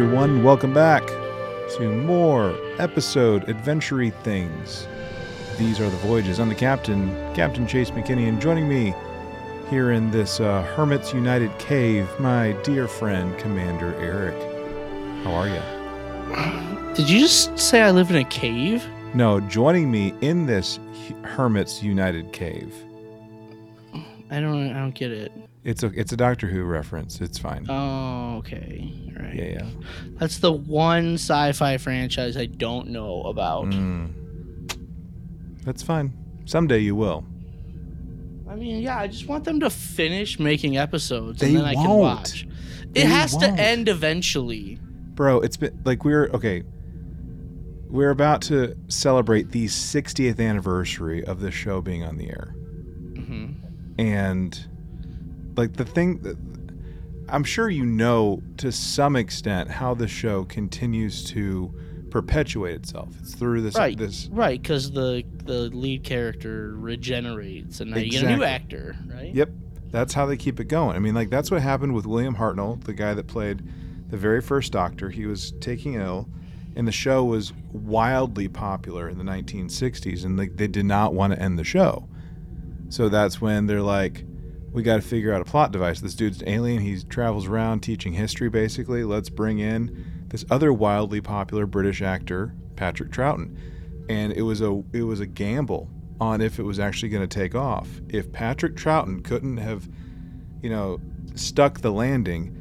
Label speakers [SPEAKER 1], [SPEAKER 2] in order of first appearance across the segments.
[SPEAKER 1] Everyone. Welcome back to more episode Adventury things. These are the voyages. I'm the captain, Captain Chase McKinney, and joining me here in this uh, Hermits United cave, my dear friend, Commander Eric. How are you?
[SPEAKER 2] Did you just say I live in a cave?
[SPEAKER 1] No, joining me in this Hermits United cave.
[SPEAKER 2] I don't. I don't get it.
[SPEAKER 1] It's a it's a Doctor Who reference. It's fine.
[SPEAKER 2] Oh, okay. All right.
[SPEAKER 1] Yeah, yeah.
[SPEAKER 2] That's the one sci-fi franchise I don't know about.
[SPEAKER 1] Mm. That's fine. Someday you will.
[SPEAKER 2] I mean, yeah, I just want them to finish making episodes
[SPEAKER 1] They
[SPEAKER 2] and then I can
[SPEAKER 1] won't.
[SPEAKER 2] watch.
[SPEAKER 1] They
[SPEAKER 2] It has
[SPEAKER 1] won't.
[SPEAKER 2] to end eventually.
[SPEAKER 1] Bro, it's been like we're okay. We're about to celebrate the 60th anniversary of the show being on the air.
[SPEAKER 2] hmm
[SPEAKER 1] And like the thing that I'm sure you know to some extent how the show continues to perpetuate itself. It's through this
[SPEAKER 2] Right.
[SPEAKER 1] this
[SPEAKER 2] Right, because the the lead character regenerates, and now you get a new actor, right?
[SPEAKER 1] Yep. That's how they keep it going. I mean, like that's what happened with William Hartnell, the guy that played the very first Doctor. He was taking ill, and the show was wildly popular in the 1960s, and they, they did not want to end the show. So that's when they're like, we got to figure out a plot device. This dude's an alien. He travels around teaching history, basically. Let's bring in this other wildly popular British actor, Patrick Troughton. And it was a it was a gamble on if it was actually going to take off. If Patrick Troughton couldn't have, you know, stuck the landing,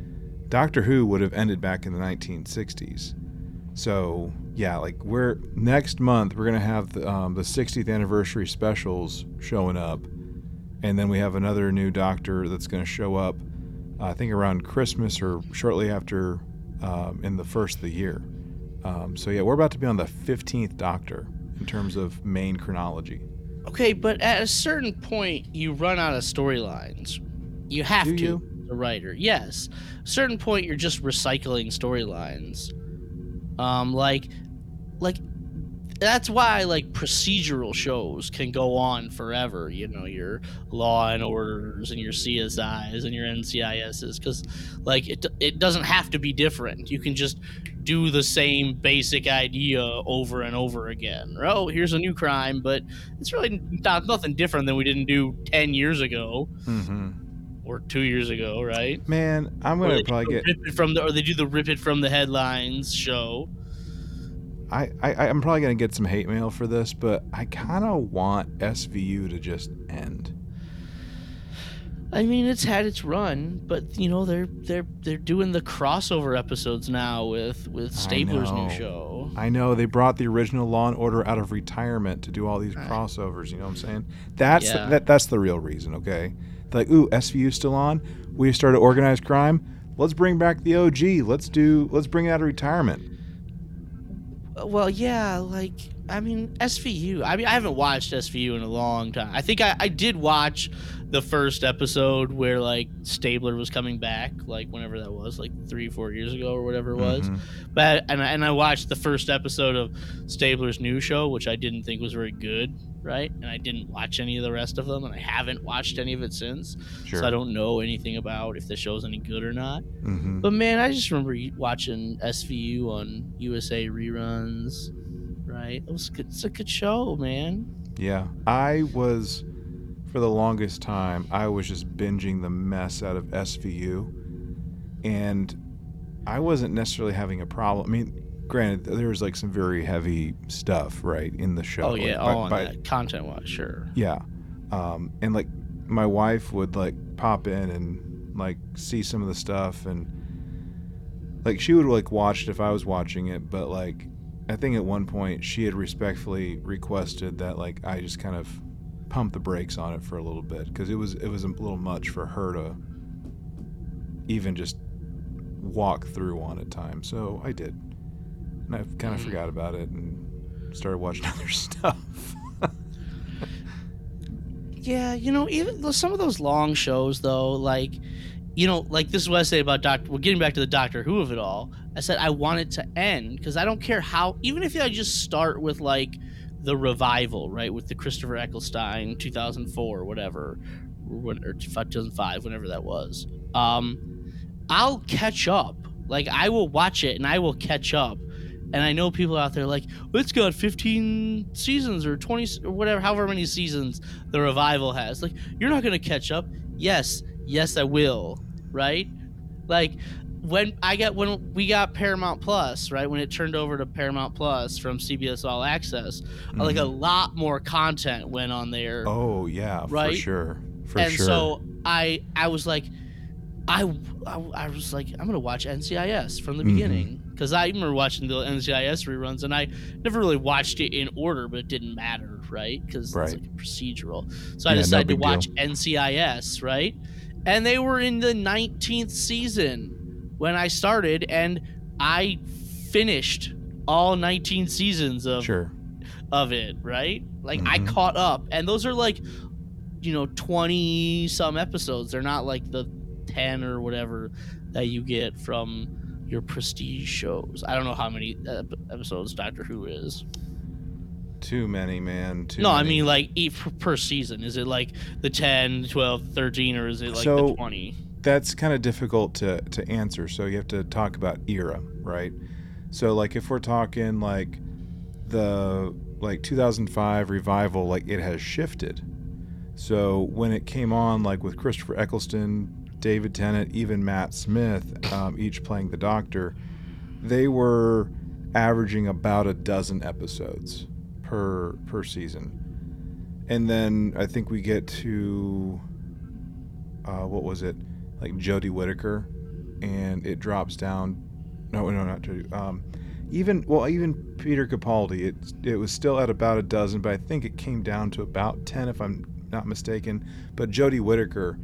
[SPEAKER 1] Doctor Who would have ended back in the 1960s. So yeah, like we're next month we're gonna have the, um, the 60th anniversary specials showing up, and then we have another new Doctor that's gonna show up, I think around Christmas or shortly after, um, in the first of the year. Um, so yeah, we're about to be on the 15th Doctor in terms of main chronology.
[SPEAKER 2] Okay, but at a certain point, you run out of storylines. You have
[SPEAKER 1] Do
[SPEAKER 2] to,
[SPEAKER 1] you?
[SPEAKER 2] the writer. Yes. certain point, you're just recycling storylines. Um, like, like that's why like procedural shows can go on forever. You know, your Law and Orders and your CSIs and your NCISs, because like it it doesn't have to be different. You can just do the same basic idea over and over again. Oh, here's a new crime, but it's really not nothing different than we didn't do 10 years ago
[SPEAKER 1] Mm-hmm.
[SPEAKER 2] or 2 years ago, right?
[SPEAKER 1] Man, I'm gonna probably get.
[SPEAKER 2] rip it from the or they do the rip it from the headlines show.
[SPEAKER 1] I, I I'm probably gonna get some hate mail for this, but I kind of want SVU to just end.
[SPEAKER 2] I mean, it's had its run, but you know, they're they're they're doing the crossover episodes now with with Stabler's new show.
[SPEAKER 1] I know they brought the original Law and Order out of retirement to do all these crossovers. You know what I'm saying? That's
[SPEAKER 2] Yeah.
[SPEAKER 1] the, that that's the real reason. Okay, They're like ooh, SVU still on. We started organized crime. Let's bring back the OG. Let's do. Let's bring it out of retirement.
[SPEAKER 2] Well, yeah, like I mean SVU. I mean I haven't watched SVU in a long time. I think I, I did watch the first episode where like Stabler was coming back, like whenever that was, like three four years ago or whatever it was.
[SPEAKER 1] Mhm.
[SPEAKER 2] But and I, and I watched the first episode of Stabler's new show, which I didn't think was very good, right? And I didn't watch any of the rest of them, and I haven't watched any of it since.
[SPEAKER 1] Sure.
[SPEAKER 2] So I don't know anything about if the show's any good or not.
[SPEAKER 1] Mhm.
[SPEAKER 2] But man, I just remember watching SVU on USA reruns. Right, it was good. It's a good show, man.
[SPEAKER 1] Yeah, I was for the longest time. I was just binging the mess out of SVU, and I wasn't necessarily having a problem. I mean, granted, there was like some very heavy stuff, right, in the show.
[SPEAKER 2] Oh yeah,
[SPEAKER 1] like, by-
[SPEAKER 2] all on
[SPEAKER 1] by-
[SPEAKER 2] that content wise, sure.
[SPEAKER 1] Yeah, um, and like my wife would like pop in and like see some of the stuff, and like she would like watch it if I was watching it, but like I think at one point she had respectfully requested that like I just kind of pump the brakes on it for a little bit because it was it was a little much for her to even just walk through on at times. So I did, and I kind of
[SPEAKER 2] Mm.
[SPEAKER 1] forgot about it and started watching other stuff.
[SPEAKER 2] Yeah, you know, even though some of those long shows though, like you know, like this is what I say about Doctor. We're getting back to the Doctor Who of it all. I said I want it to end because I don't care how. Even if I just start with like the revival, right, with the Christopher Eccleston 2004 or whatever, or 2005, whenever that was. Um, I'll catch up Like I will watch it and I will catch up. And I know people out there like, it's got 15 seasons or 20 or whatever, however many seasons the revival has. Like, you're not going to catch up. Yes, yes, I will. Right? Like, when I got when we got Paramount Plus, right when it turned over to Paramount Plus from CBS All Access, mm-hmm. like a mm-hmm. lot more content went on there.
[SPEAKER 1] Oh yeah, right? for sure, for
[SPEAKER 2] and
[SPEAKER 1] sure.
[SPEAKER 2] so I I was like, I, I, I was like I'm gonna watch NCIS from the mm-hmm. beginning because I remember watching the NCIS reruns and I never really watched it in order, but it didn't matter, right? Because right. it's like a procedural. So I yeah, decided no to watch deal. NCIS, right? And they were in the 19th season when I started, and I finished all 19 seasons of
[SPEAKER 1] sure.
[SPEAKER 2] of it. Right, like mm-hmm. I caught up, and those are like, you know, 20 some episodes. They're not like the 10 or whatever that you get from your prestige shows. I don't know how many uh, episodes Doctor Who is.
[SPEAKER 1] Too many, man. Too
[SPEAKER 2] no,
[SPEAKER 1] many.
[SPEAKER 2] I mean like each per season. Is it like the 10, 12, 13 or is it like so, the 20?
[SPEAKER 1] that's kind of difficult to, to answer. So you have to talk about era, right? So like if we're talking like the like 2005 revival, like it has shifted. So when it came on, like with Christopher Eccleston, David Tennant, even Matt Smith, um, each playing the Doctor, they were averaging about a dozen episodes per per season. And then I think we get to uh, what was it? like Jodie Whittaker, and it drops down. No, no, not Jodie. Um, even well, even Peter Capaldi, it it was still at about a dozen, but I think it came down to about ten, if I'm not mistaken. But Jodie Whittaker,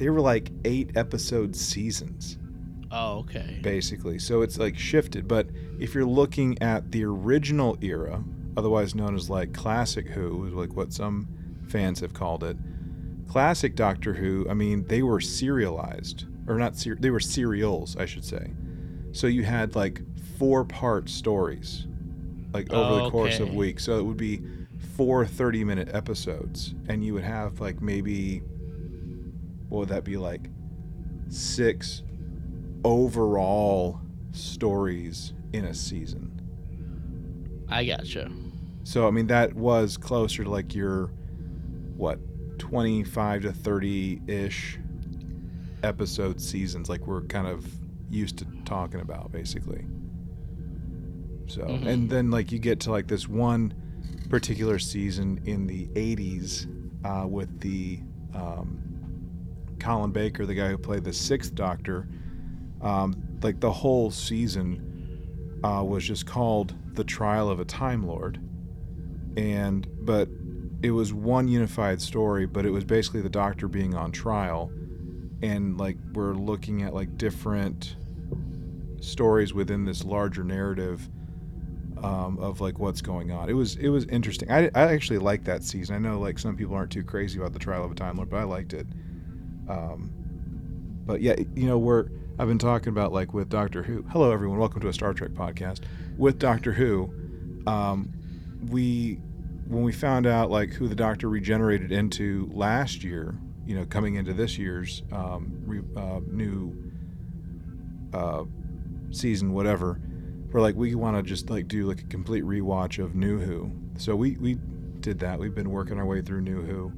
[SPEAKER 1] they were like eight episode seasons.
[SPEAKER 2] Oh, okay.
[SPEAKER 1] Basically, so it's like shifted. But if you're looking at the original era, otherwise known as like classic Who, is like what some fans have called it classic Doctor Who, I mean, they were serialized, or not, ser- they were serials, I should say. So you had like four part stories, like over oh, the course okay. of weeks. So it would be four 30 minute episodes, and you would have like maybe, what would that be like? Six overall stories in a season.
[SPEAKER 2] I gotcha.
[SPEAKER 1] So I mean that was closer to like your what 25 to 30 ish episode seasons, like we're kind of used to talking about, basically. So, mm-hmm. and then like you get to like this one particular season in the 80s uh, with the um, Colin Baker, the guy who played the Sixth Doctor. Um, like the whole season uh, was just called "The Trial of a Time Lord," and but it was one unified story, but it was basically the doctor being on trial, and like we're looking at like different stories within this larger narrative um, of like what's going on. It was it was interesting. I, I actually liked that season. I know like some people aren't too crazy about the trial of a time lord, but I liked it. Um, but yeah, you know we're I've been talking about like with Doctor Who. Hello everyone, welcome to a Star Trek podcast with Doctor Who. Um, we when we found out like who the Doctor regenerated into last year, you know, coming into this year's um, re, uh, new uh, season, whatever, we're like we want to just like do like a complete rewatch of New Who. So we we did that. We've been working our way through New Who,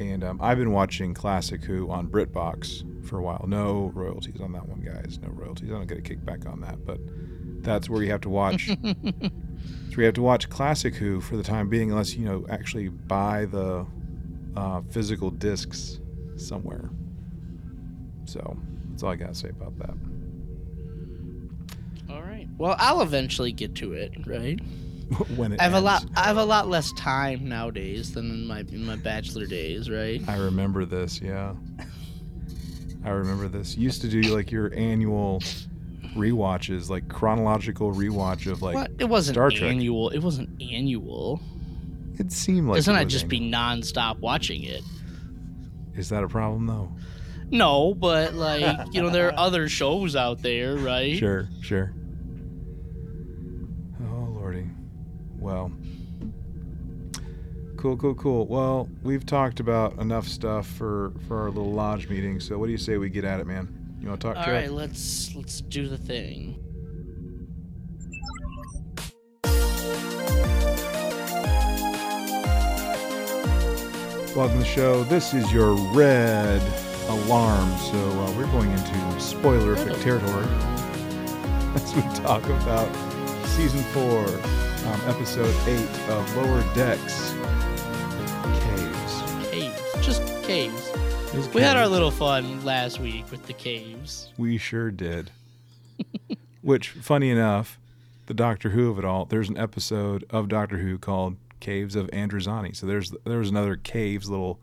[SPEAKER 1] and um, I've been watching Classic Who on BritBox for a while. No royalties on that one, guys. No royalties. I don't get a kickback on that, but that's where you have to watch So we have to watch Classic Who for the time being, unless you know actually buy the uh, physical discs somewhere. So that's all I gotta say about that.
[SPEAKER 2] All right. Well, I'll eventually get to it, right?
[SPEAKER 1] when it
[SPEAKER 2] I have
[SPEAKER 1] ends.
[SPEAKER 2] a lot. I have a lot less time nowadays than in my in my bachelor days, right?
[SPEAKER 1] I remember this. Yeah. I remember this. You used to do like your annual rewatches, like chronological rewatch of like what?
[SPEAKER 2] it wasn't
[SPEAKER 1] Star Trek.
[SPEAKER 2] annual. It wasn't annual.
[SPEAKER 1] It seemed like
[SPEAKER 2] doesn't
[SPEAKER 1] it
[SPEAKER 2] I just
[SPEAKER 1] annual.
[SPEAKER 2] be nonstop watching it?
[SPEAKER 1] Is that a problem though?
[SPEAKER 2] No, but like you know, there are other shows out there, right?
[SPEAKER 1] Sure, sure. Oh lordy, well. Cool, cool, cool. Well, we've talked about enough stuff for for our little lodge meeting. So, what do you say we get at it, man? You want to talk,
[SPEAKER 2] All right, let's let's do the thing.
[SPEAKER 1] Welcome to the show. This is your red alarm. So uh, we're going into spoilerific territory as we talk about season four, um, episode eight of Lower Decks Caves.
[SPEAKER 2] Caves, just caves.
[SPEAKER 1] There's
[SPEAKER 2] We had our little fun last week with the caves.
[SPEAKER 1] We sure did. Which, funny enough, the Doctor Who of it all. There's an episode of Doctor Who called "Caves of Androzani." So there's there's another caves little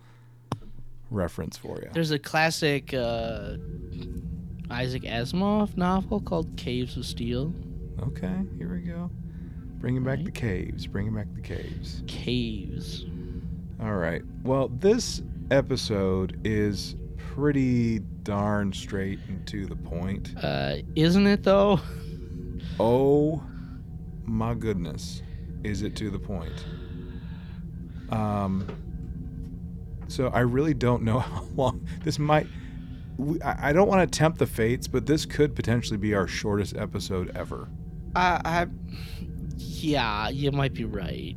[SPEAKER 1] reference for you.
[SPEAKER 2] There's a classic uh, Isaac Asimov novel called Caves of Steel.
[SPEAKER 1] Okay, here we go. Bringing back the caves. Bringing back the caves.
[SPEAKER 2] Caves.
[SPEAKER 1] All right. Well, this episode is pretty darn straight and to the point.
[SPEAKER 2] Uh, isn't it though?
[SPEAKER 1] Oh my goodness, is it to the point? Um. So I really don't know how long this might. we- I I don't want to tempt the fates, but this could potentially be our shortest episode ever
[SPEAKER 2] I, I, yeah, you might be right.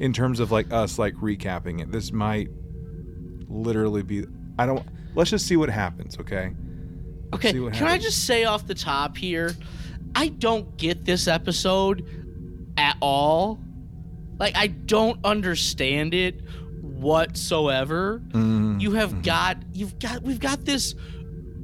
[SPEAKER 1] in terms of like us like recapping it. This might literally be. I don't. Let's just see what happens. Okay.
[SPEAKER 2] Okay, can I just say off the top here, I don't get this episode at all. Like I don't understand it whatsoever.
[SPEAKER 1] Mm,
[SPEAKER 2] You have
[SPEAKER 1] mhm.
[SPEAKER 2] got you've got we've got this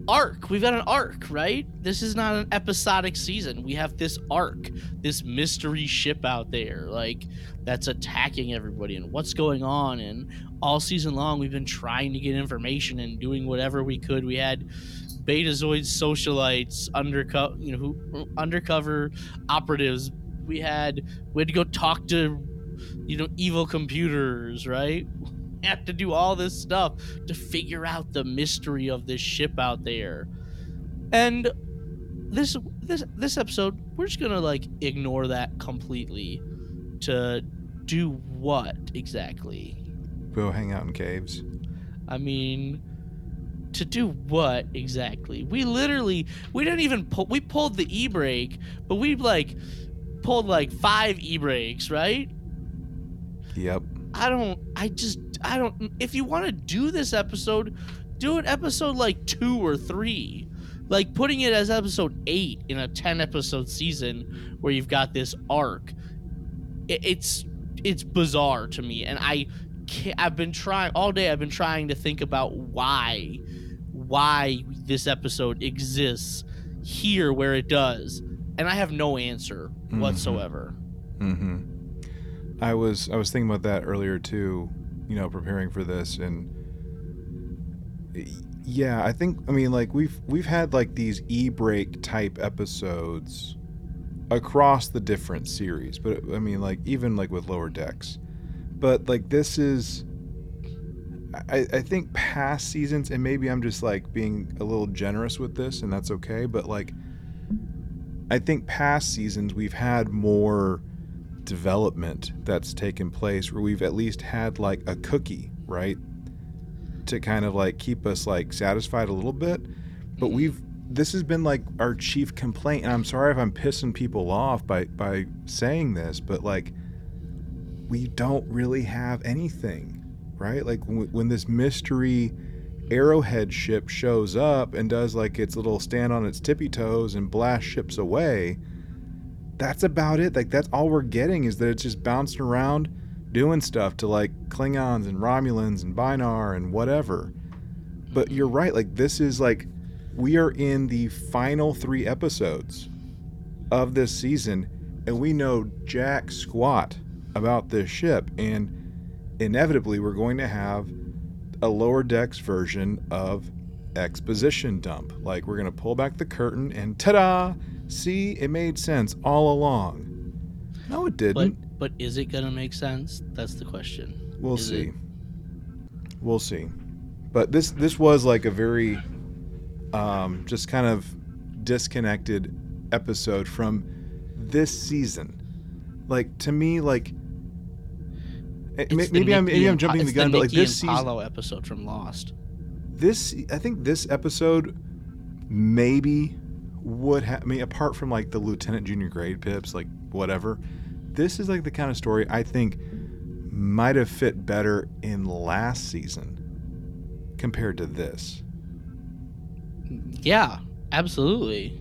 [SPEAKER 2] arc. We've got an arc, right? This is not an episodic season. We have this arc, this mystery ship out there like that's attacking everybody and what's going on and all season long we've been trying to get information and doing whatever we could. We had Betazoid socialites, undercover, you know, who undercover operatives. We had we had to go talk to, you know, evil computers, right? Had to do all this stuff to figure out the mystery of this ship out there. And this this this episode, we're just gonna like ignore that completely. To do what exactly?
[SPEAKER 1] Go hang out in caves.
[SPEAKER 2] I mean, to do what exactly? We literally, we didn't even pull, we pulled the e brake, but we like pulled like five e brakes, right?
[SPEAKER 1] Yep.
[SPEAKER 2] I don't, I just, I don't, if you want to do this episode, do it episode like two or three. Like putting it as episode eight in a 10 episode season where you've got this arc. It, it's, it's bizarre to me. And I, can't, I've been trying all day. I've been trying to think about why, why this episode exists here where it does, and I have no answer
[SPEAKER 1] Mhm.
[SPEAKER 2] whatsoever.
[SPEAKER 1] Mm-hmm. I was I was thinking about that earlier too. You know, preparing for this, and yeah, I think I mean like we've we've had like these e-break type episodes across the different series, but I mean like even like with lower decks, but like this is. I, I think past seasons, and maybe I'm just like being a little generous with this, and that's okay. But like, I think past seasons we've had more development that's taken place where we've at least had like a cookie, right? To kind of like keep us like satisfied a little bit. But
[SPEAKER 2] Mhm.
[SPEAKER 1] we've this has been like our chief complaint and I'm sorry if I'm pissing people off by by saying this, but like we don't really have anything, right? Like when, when this mystery arrowhead ship shows up and does like its little stand on its tippy toes and blast ships away, that's about it. Like that's all we're getting is that it's just bouncing around doing stuff to like Klingons and Romulans and Bynar and whatever. But you're right, like this is like we are in the final 3 episodes of this season and we know jack squat about this ship and inevitably we're going to have a lower decks version of exposition dump. Like we're going to pull back the curtain and ta-da! See, it made sense all along. No, it didn't.
[SPEAKER 2] but is it gonna make sense? That's the question.
[SPEAKER 1] we'll
[SPEAKER 2] is
[SPEAKER 1] see.
[SPEAKER 2] it-
[SPEAKER 1] We'll see. But this this was like a very um, just kind of disconnected episode from this season. Like to me, like eh,
[SPEAKER 2] the
[SPEAKER 1] maybe I'm maybe I'm jumping the gun, but like this season,
[SPEAKER 2] episode from Lost.
[SPEAKER 1] this I think this episode maybe would have. I mean, apart from like the lieutenant junior grade pips, like whatever, this is like the kind of story I think might have fit better in last season compared to this.
[SPEAKER 2] Yeah, absolutely.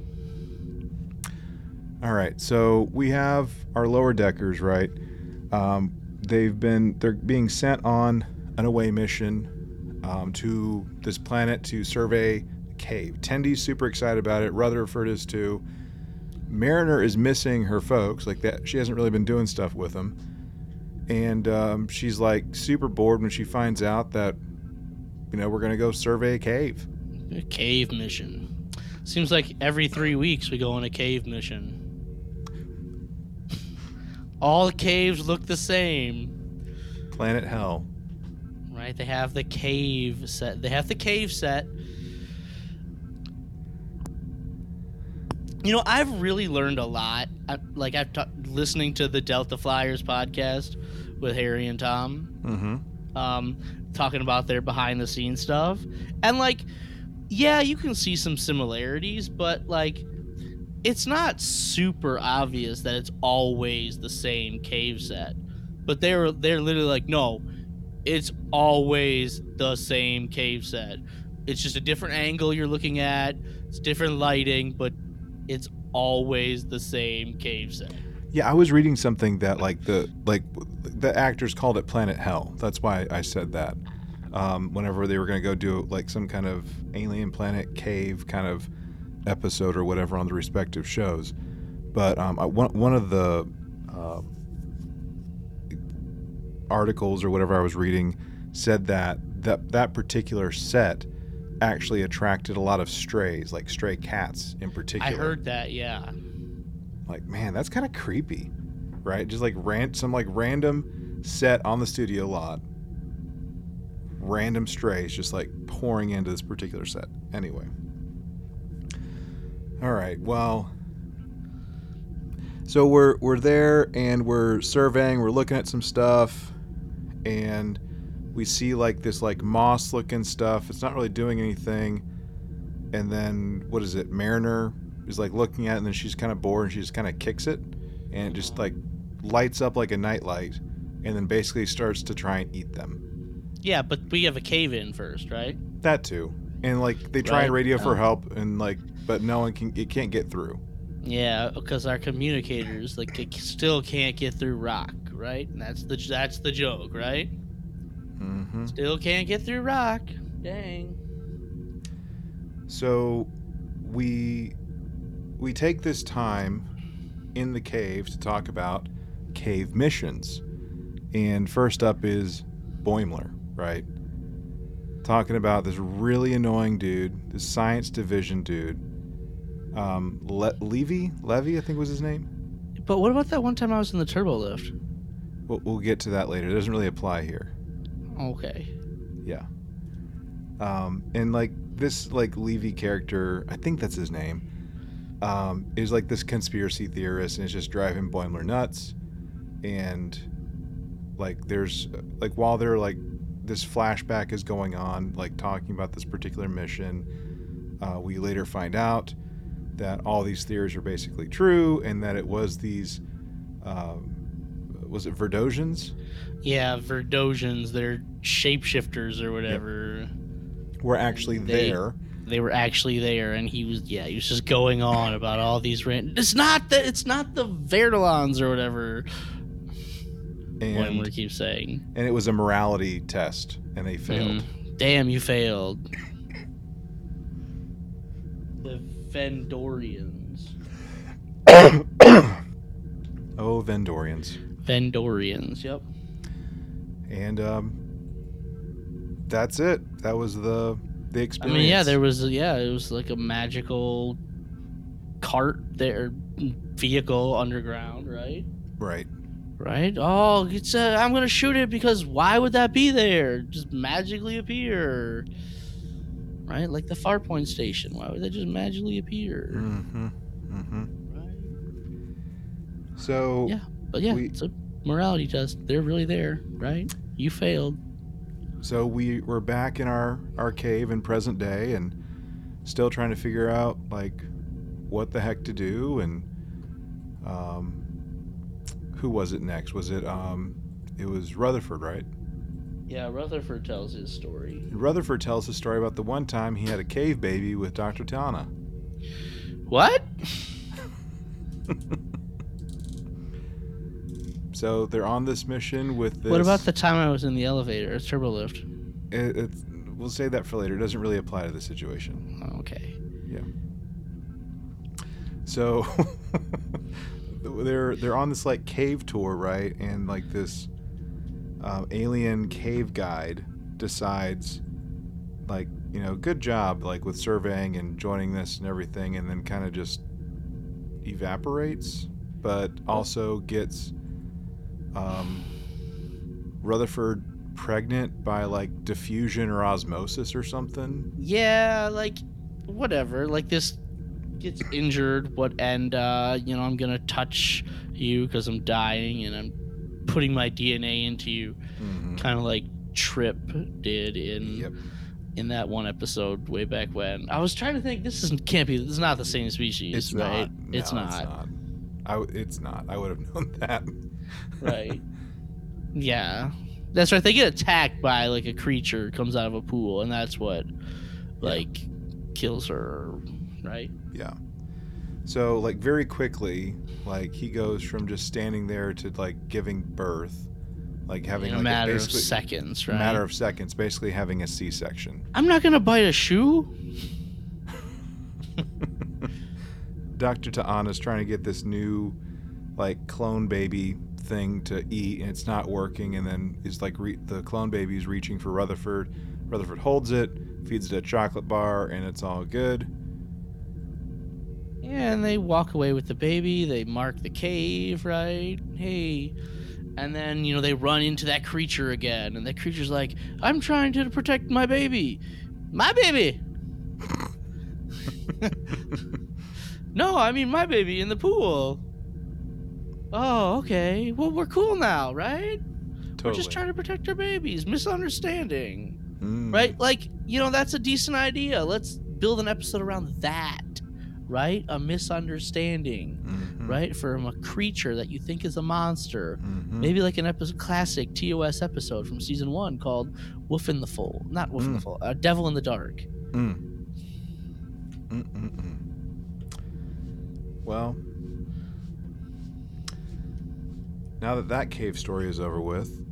[SPEAKER 1] All right, so we have our lower deckers, right? Um, they've been they're being sent on an away mission um, to this planet to survey cave. Tendi's super excited about it. Rutherford is too. Mariner is missing her folks, like that. She hasn't really been doing stuff with them, and um, she's like super bored when she finds out that you know we're gonna go survey a cave.
[SPEAKER 2] A cave mission. Seems like every three weeks we go on a cave mission. All the caves look the same,
[SPEAKER 1] Planet Hell.
[SPEAKER 2] right? They have the cave set. They have the cave set. You know, I've really learned a lot. I, like I've ta- listening to the Delta Flyers podcast with Harry and Tom.
[SPEAKER 1] Mm-hmm.
[SPEAKER 2] um, talking about their behind the scenes stuff. And like, yeah, you can see some similarities, but like, it's not super obvious that it's always the same cave set. But they're they're literally like, no, it's always the same cave set. It's just a different angle you're looking at. It's different lighting, but it's always the same cave set.
[SPEAKER 1] Yeah, I was reading something that like the like the actors called it Planet Hell. That's why I said that. Um, whenever they were going to go do like some kind of alien planet cave kind of episode or whatever on the respective shows, but um, I, one one of the uh, articles or whatever I was reading said that that that particular set actually attracted a lot of strays, like stray cats in particular.
[SPEAKER 2] I heard that, yeah.
[SPEAKER 1] like man that's kind of creepy right? Just like ran some like random set on the studio lot. Random strays just like pouring into this particular set. Anyway. All right well. So we're we're there and we're surveying we're looking at some stuff and we see like this like moss looking stuff it's not really doing anything and then what is it mariner is like looking at it and then she's kind of bored and she just kind of kicks it and it just like lights up like a nightlight and then basically starts to try and eat them
[SPEAKER 2] Yeah, but we have a cave in first, right?
[SPEAKER 1] that too and like they try and
[SPEAKER 2] Right.
[SPEAKER 1] radio for
[SPEAKER 2] Oh.
[SPEAKER 1] help and like but no one can it can't get through
[SPEAKER 2] Yeah, because our communicators like still can't get through rock, right? And that's the that's the joke, right?
[SPEAKER 1] Hmm
[SPEAKER 2] Still can't get through rock. Dang.
[SPEAKER 1] so we we take this time in the cave to talk about cave missions. And first up is boimler right? Talking about this really annoying dude this science division dude. Um Le- levy? Levy i think was his name?
[SPEAKER 2] But what about that one time I was in the turbo lift?
[SPEAKER 1] we'll, we'll get to that later. It doesn't really apply here
[SPEAKER 2] Okay.
[SPEAKER 1] Yeah. Um, and like this like Levy character, I think that's his name, um, is like this conspiracy theorist and it's just driving Boimler nuts. And like there's like while they're like this flashback is going on, like talking about this particular mission, uh, we later find out that all these theories are basically true and that it was these um, was it Verdosians
[SPEAKER 2] Yeah, Verdosians, they're shapeshifters or whatever.
[SPEAKER 1] were actually
[SPEAKER 2] They-
[SPEAKER 1] there.
[SPEAKER 2] They were actually there, and he was yeah, he was just going on about all these random. It's not the it's not the Verdolons or whatever.
[SPEAKER 1] And
[SPEAKER 2] Boimler keeps saying.
[SPEAKER 1] and it was a morality test and they failed
[SPEAKER 2] Mhm. Damn, you failed. The Vendorians.
[SPEAKER 1] oh vendorians
[SPEAKER 2] Vendorians, yep.
[SPEAKER 1] And um that's it that was the the experience.
[SPEAKER 2] I mean, yeah, there was yeah, it was like a magical cart there, vehicle underground, right?
[SPEAKER 1] right
[SPEAKER 2] Right? Oh, it's uh, I'm gonna shoot it because why would that be there? Just magically appear, right? Like the Farpoint station. Why would that just magically appear?
[SPEAKER 1] mm-hmm mm-hmm
[SPEAKER 2] Right?
[SPEAKER 1] so
[SPEAKER 2] Yeah. But yeah,
[SPEAKER 1] We-
[SPEAKER 2] it's a morality test. They're really there, right? You failed.
[SPEAKER 1] so we we're back in our our cave in present day and still trying to figure out like what the heck to do and um, who was it next? Was it um, it was Rutherford, right?
[SPEAKER 2] Yeah, Rutherford tells his story.
[SPEAKER 1] And Rutherford tells his story about the one time he had a cave baby with Dr. T'Ana.
[SPEAKER 2] What?
[SPEAKER 1] So they're on this mission with this.
[SPEAKER 2] What about the time I was in the elevator? It's turbo lift.
[SPEAKER 1] It, it's, we'll save that for later. It doesn't really apply to the situation.
[SPEAKER 2] Okay. Yeah.
[SPEAKER 1] So they're they're on this like cave tour, right? And like this um, alien cave guide decides, like you know, good job, like with surveying and joining this and everything, and then kind of just evaporates, but also gets um, Rutherford pregnant by like diffusion or osmosis or something.
[SPEAKER 2] Yeah, like whatever. Like this gets injured, what and uh, you know, I'm gonna touch you because I'm dying and I'm putting my DNA into you.
[SPEAKER 1] Mhm.
[SPEAKER 2] Kind of like Trip did in
[SPEAKER 1] Yep.
[SPEAKER 2] in that one episode way back when. I was trying to think. This isn't can't be. This is not the same species,
[SPEAKER 1] It's
[SPEAKER 2] right?
[SPEAKER 1] not.
[SPEAKER 2] It's
[SPEAKER 1] No,
[SPEAKER 2] not.
[SPEAKER 1] It's not. I it's not. I would have known that.
[SPEAKER 2] Right. Yeah, that's right. They get attacked by like a creature comes out of a pool, and that's what like kills her. Right.
[SPEAKER 1] Yeah. So like very quickly, like he goes from just standing there to like giving birth, like having
[SPEAKER 2] in a
[SPEAKER 1] like
[SPEAKER 2] matter of seconds, right?
[SPEAKER 1] matter of seconds, basically having a C-section.
[SPEAKER 2] I'm not gonna bite a shoe.
[SPEAKER 1] Dr. T'Ana's trying to get this new like clone baby thing to eat and it's not working and then is like re- the clone baby is reaching for Rutherford. Rutherford holds it, feeds it a chocolate bar and it's all good.
[SPEAKER 2] Yeah, and they walk away with the baby. They mark the cave, right? Hey. And then, you know, they run into that creature again. And that creature's like, I'm trying to protect my baby. My baby! No, I mean my baby in the pool. Oh, okay. Well, we're cool now, right?
[SPEAKER 1] totally.
[SPEAKER 2] We're just trying to protect our babies. Misunderstanding.
[SPEAKER 1] Mm.
[SPEAKER 2] right? Like, you know, that's a decent idea. Let's build an episode around that, right? A misunderstanding,
[SPEAKER 1] Mhm.
[SPEAKER 2] right? From a creature that you think is a monster.
[SPEAKER 1] Mhm.
[SPEAKER 2] Maybe like an episode, classic TOS episode from season one called Wolf in the Fold. Not Wolf in the
[SPEAKER 1] Mm.
[SPEAKER 2] Fold, uh, Devil in the Dark.
[SPEAKER 1] Mm. Well, now that that cave story is over with,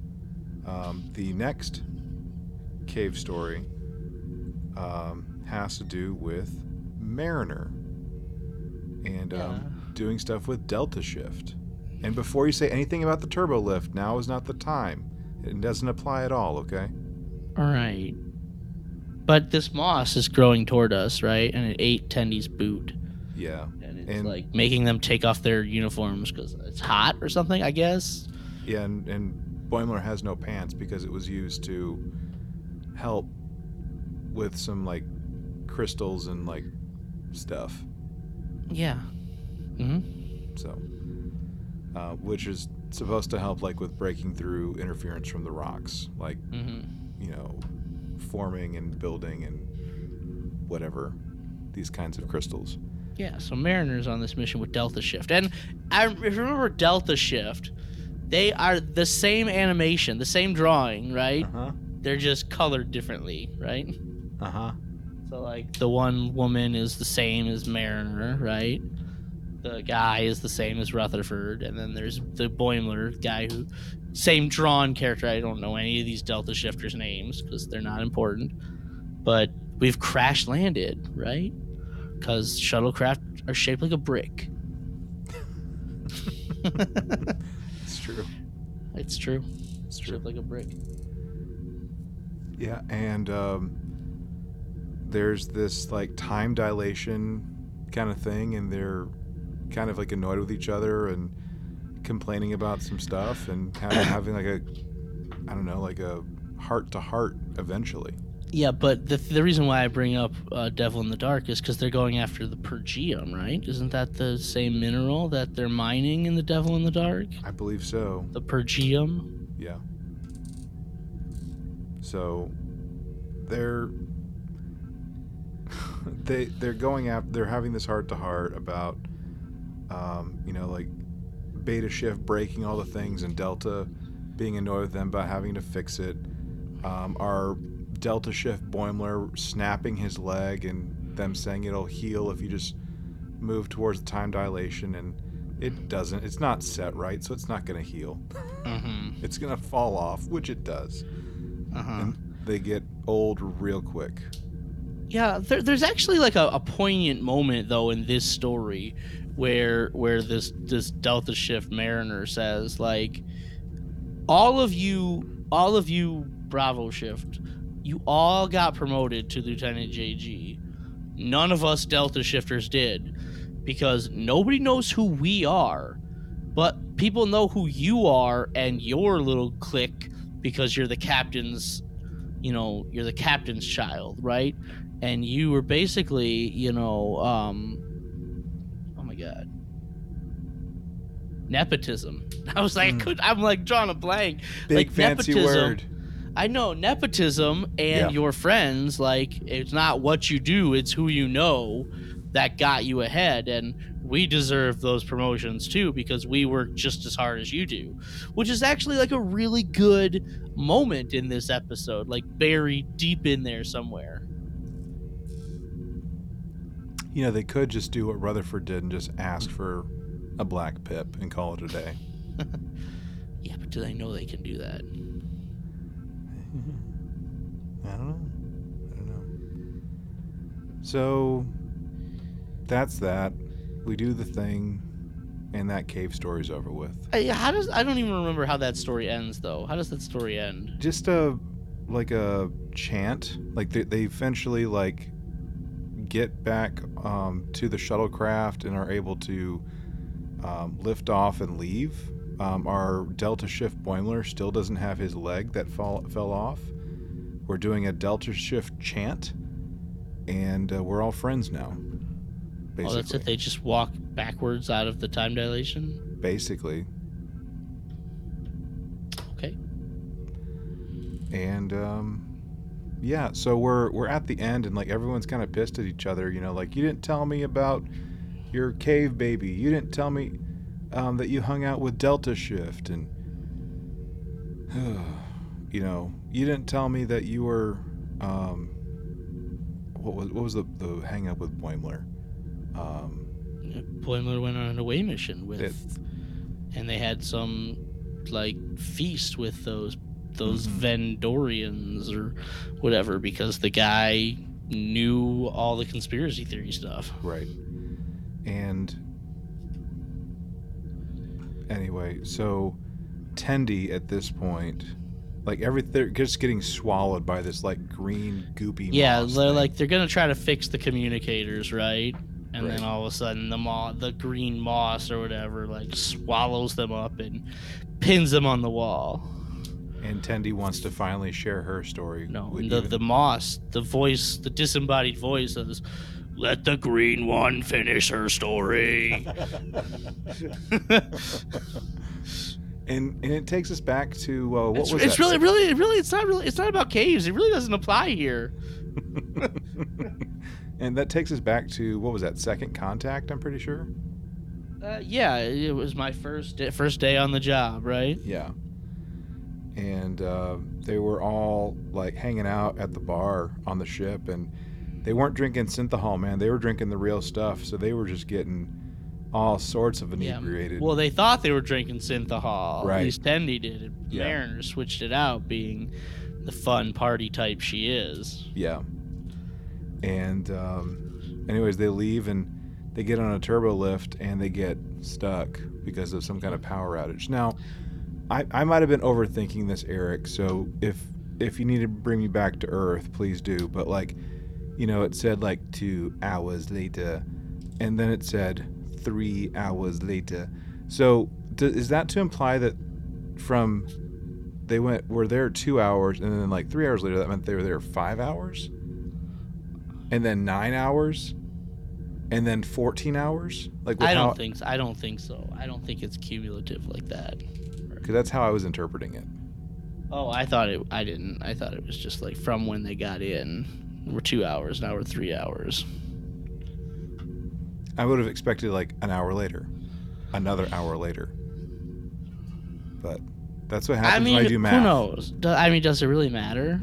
[SPEAKER 1] um, the next cave story um, has to do with Mariner and
[SPEAKER 2] Yeah.
[SPEAKER 1] um, doing stuff with Delta Shift. And before you say anything about the turbo lift, now is not the time. It doesn't apply at all, okay?
[SPEAKER 2] All right. But this moss is growing toward us, right? And it ate Tendi's boot.
[SPEAKER 1] Yeah.
[SPEAKER 2] It's
[SPEAKER 1] And-
[SPEAKER 2] like making them take off their uniforms because it's hot or something, I guess.
[SPEAKER 1] Yeah, and, and Boimler has no pants because it was used to help with some like crystals and like stuff.
[SPEAKER 2] Yeah. Mm-hmm.
[SPEAKER 1] So, uh, which is supposed to help like with breaking through interference from the rocks, like
[SPEAKER 2] hmm
[SPEAKER 1] you know, forming and building and whatever these kinds of crystals.
[SPEAKER 2] Yeah, so Mariner's on this mission with Delta Shift. And I if you remember Delta Shift, they are the same animation, the same drawing, right?
[SPEAKER 1] huh.
[SPEAKER 2] They're just colored differently, right?
[SPEAKER 1] Uh huh.
[SPEAKER 2] So like the one woman is the same as Mariner, right? The guy is the same as Rutherford, and then there's the Boimler guy who same drawn character. I don't know any of these Delta Shifters names because they're not important. But we've crash landed, right? Because shuttlecraft are shaped like a brick.
[SPEAKER 1] It's true.
[SPEAKER 2] It's true.
[SPEAKER 1] It's true.
[SPEAKER 2] Shaped like a brick.
[SPEAKER 1] Yeah, and um, there's this like time dilation kind of thing, and they're kind of like annoyed with each other and complaining about some stuff, and kind of having like a, I don't know, like a heart to heart eventually.
[SPEAKER 2] Yeah, but the, the reason why I bring up uh, Devil in the Dark is because they're going after the Pergium, right? Isn't that the same mineral that they're mining in the Devil in the Dark?
[SPEAKER 1] I believe so.
[SPEAKER 2] The Pergium?
[SPEAKER 1] Yeah. So they're they they're going after they're having this heart to heart about um, you know like beta shift breaking all the things and delta being annoyed with them about having to fix it um, our delta shift boimler snapping his leg and them saying it'll heal if you just move towards the time dilation and it doesn't it's not set right so it's not going to heal.
[SPEAKER 2] Hmm
[SPEAKER 1] it's going to fall off which it does.
[SPEAKER 2] Uh-huh.
[SPEAKER 1] and they get old real quick.
[SPEAKER 2] Yeah, there, there's actually like a, a poignant moment though in this story where where this this Delta Shift Mariner says like all of you all of you Bravo Shift you all got promoted to Lieutenant JG. None of us Delta Shifters did because nobody knows who we are. But people know who you are and your little clique because you're the captain's you know, you're the captain's child, right? and you were basically, you know, um, oh my god, nepotism. I was like, I
[SPEAKER 1] Mm.
[SPEAKER 2] could, I'm like drawing a blank.
[SPEAKER 1] big
[SPEAKER 2] Like
[SPEAKER 1] fancy
[SPEAKER 2] nepotism.
[SPEAKER 1] word
[SPEAKER 2] I know nepotism and
[SPEAKER 1] Yeah.
[SPEAKER 2] your friends. Like, it's not what you do; it's who you know that got you ahead, and we deserve those promotions too because we work just as hard as you do, which is actually like a really good moment in this episode, like buried deep in there somewhere.
[SPEAKER 1] You know, they could just do what Rutherford did and just ask for a black pip and call it a day.
[SPEAKER 2] Yeah, but do they know they can do that?
[SPEAKER 1] I don't know. I don't know. So that's that. We do the thing, and that cave story's over with.
[SPEAKER 2] I, how does I don't even remember how that story ends though. How does that story end?
[SPEAKER 1] Just a like a chant. Like they, they eventually like get back um, to the shuttlecraft and are able to um, lift off and leave. Um, our Delta Shift Boimler still doesn't have his leg that fall, fell off. We're doing a Delta Shift chant, and uh, we're all friends now. Basically.
[SPEAKER 2] Oh, that's it. They just walk backwards out of the time dilation.
[SPEAKER 1] Basically.
[SPEAKER 2] Okay.
[SPEAKER 1] and um, yeah, so we're we're at the end, and like everyone's kind of pissed at each other. You know, like you didn't tell me about your cave baby. You didn't tell me um, that you hung out with Delta Shift, and you know, you didn't tell me that you were um, what was what was the the hang up with Boimler? Um,
[SPEAKER 2] Boimler went on an away mission with,
[SPEAKER 1] It-
[SPEAKER 2] and they had some like feast with those those
[SPEAKER 1] Mhm.
[SPEAKER 2] Vendorians or whatever because the guy knew all the conspiracy theory stuff.
[SPEAKER 1] Right. And anyway, so Tendi at this point, like everything, just getting swallowed by this like green goopy.
[SPEAKER 2] Yeah,
[SPEAKER 1] moss
[SPEAKER 2] they're
[SPEAKER 1] thing.
[SPEAKER 2] like they're gonna try to fix the communicators, right? And
[SPEAKER 1] Right.
[SPEAKER 2] then all of a sudden, the mo- the green moss or whatever, like swallows them up and pins them on the wall.
[SPEAKER 1] and Tendi wants to finally share her story.
[SPEAKER 2] No, the
[SPEAKER 1] even-
[SPEAKER 2] the moss, the voice, the disembodied voice says, "Let the green one finish her story."
[SPEAKER 1] and and it takes us back to uh, what
[SPEAKER 2] it's
[SPEAKER 1] was
[SPEAKER 2] it's
[SPEAKER 1] that?
[SPEAKER 2] really, really, really. It's not really. It's not about caves. It really doesn't apply here.
[SPEAKER 1] and that takes us back to what was that second contact? I'm pretty sure.
[SPEAKER 2] Uh, yeah, it was my first day, first day on the job, right?
[SPEAKER 1] Yeah. And uh, they were all like hanging out at the bar on the ship, and they weren't drinking synthehol, man. They were drinking the real stuff, so they were just getting all sorts of inebriated. Yeah.
[SPEAKER 2] Well, they thought they were drinking synthehol.
[SPEAKER 1] Right.
[SPEAKER 2] At least Tendi did.
[SPEAKER 1] Yeah.
[SPEAKER 2] Mariner switched it out, being the fun party type she is.
[SPEAKER 1] yeah. And um, anyways, they leave and they get on a turbo lift and they get stuck because of some kind of power outage. Now, I, I might have been overthinking this, Eric. So if if you need to bring me back to Earth, please do. But like, you know, it said like two hours later, and then it said three hours later. So is that to imply that from they went were there two hours, and then like three hours later, that meant they were there five hours, and then nine hours, and then fourteen hours? Like
[SPEAKER 2] I don't think. So. I don't think so. I don't think it's cumulative like that.
[SPEAKER 1] because that's how I was interpreting it.
[SPEAKER 2] Oh, I thought it. I didn't. I thought it was just like from when they got in, we're two hours. Now we're three hours.
[SPEAKER 1] I would have expected like an hour later, another hour later. But that's what happens
[SPEAKER 2] I mean,
[SPEAKER 1] when I do math.
[SPEAKER 2] who knows? Do- I mean, does it really matter?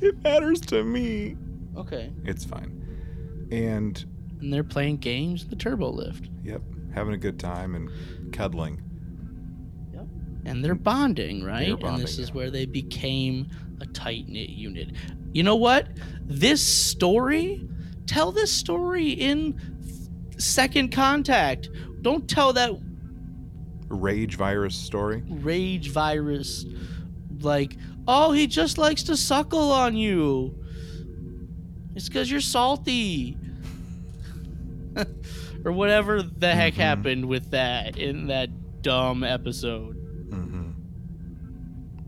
[SPEAKER 1] It matters to me.
[SPEAKER 2] Okay.
[SPEAKER 1] It's fine. And
[SPEAKER 2] And they're playing games in the turbo lift.
[SPEAKER 1] yep, having a good time and cuddling. Yep.
[SPEAKER 2] And they're bonding, right? and
[SPEAKER 1] bonding,
[SPEAKER 2] this is
[SPEAKER 1] yeah.
[SPEAKER 2] where they became a tight knit unit. You know what? This story, tell this story in Second Contact. Don't tell that
[SPEAKER 1] Rage virus story.
[SPEAKER 2] rage virus, like, oh, he just likes to suckle on you. It's because you're salty. or whatever the heck
[SPEAKER 1] Mhm.
[SPEAKER 2] happened with that in that dumb episode.
[SPEAKER 1] Mm-hmm.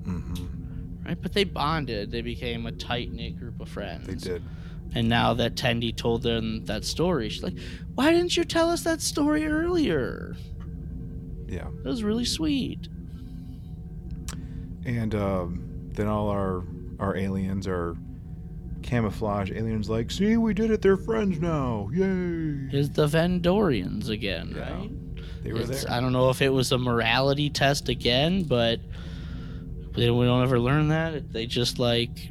[SPEAKER 1] Mm-hmm.
[SPEAKER 2] Right, but they bonded. They became a tight knit group of friends.
[SPEAKER 1] They did.
[SPEAKER 2] And now that Tendi told them that story, she's like, "Why didn't you tell us that story earlier?
[SPEAKER 1] Yeah.
[SPEAKER 2] That was really sweet."
[SPEAKER 1] And um, then all our our aliens are camouflage aliens. Like, see, we did it. They're friends now. Yay!
[SPEAKER 2] Is the Vendorians again,
[SPEAKER 1] Yeah,
[SPEAKER 2] right?
[SPEAKER 1] They were
[SPEAKER 2] It's-
[SPEAKER 1] there.
[SPEAKER 2] I don't know if it was a morality test again, but we don't, we don't ever learn that. They just like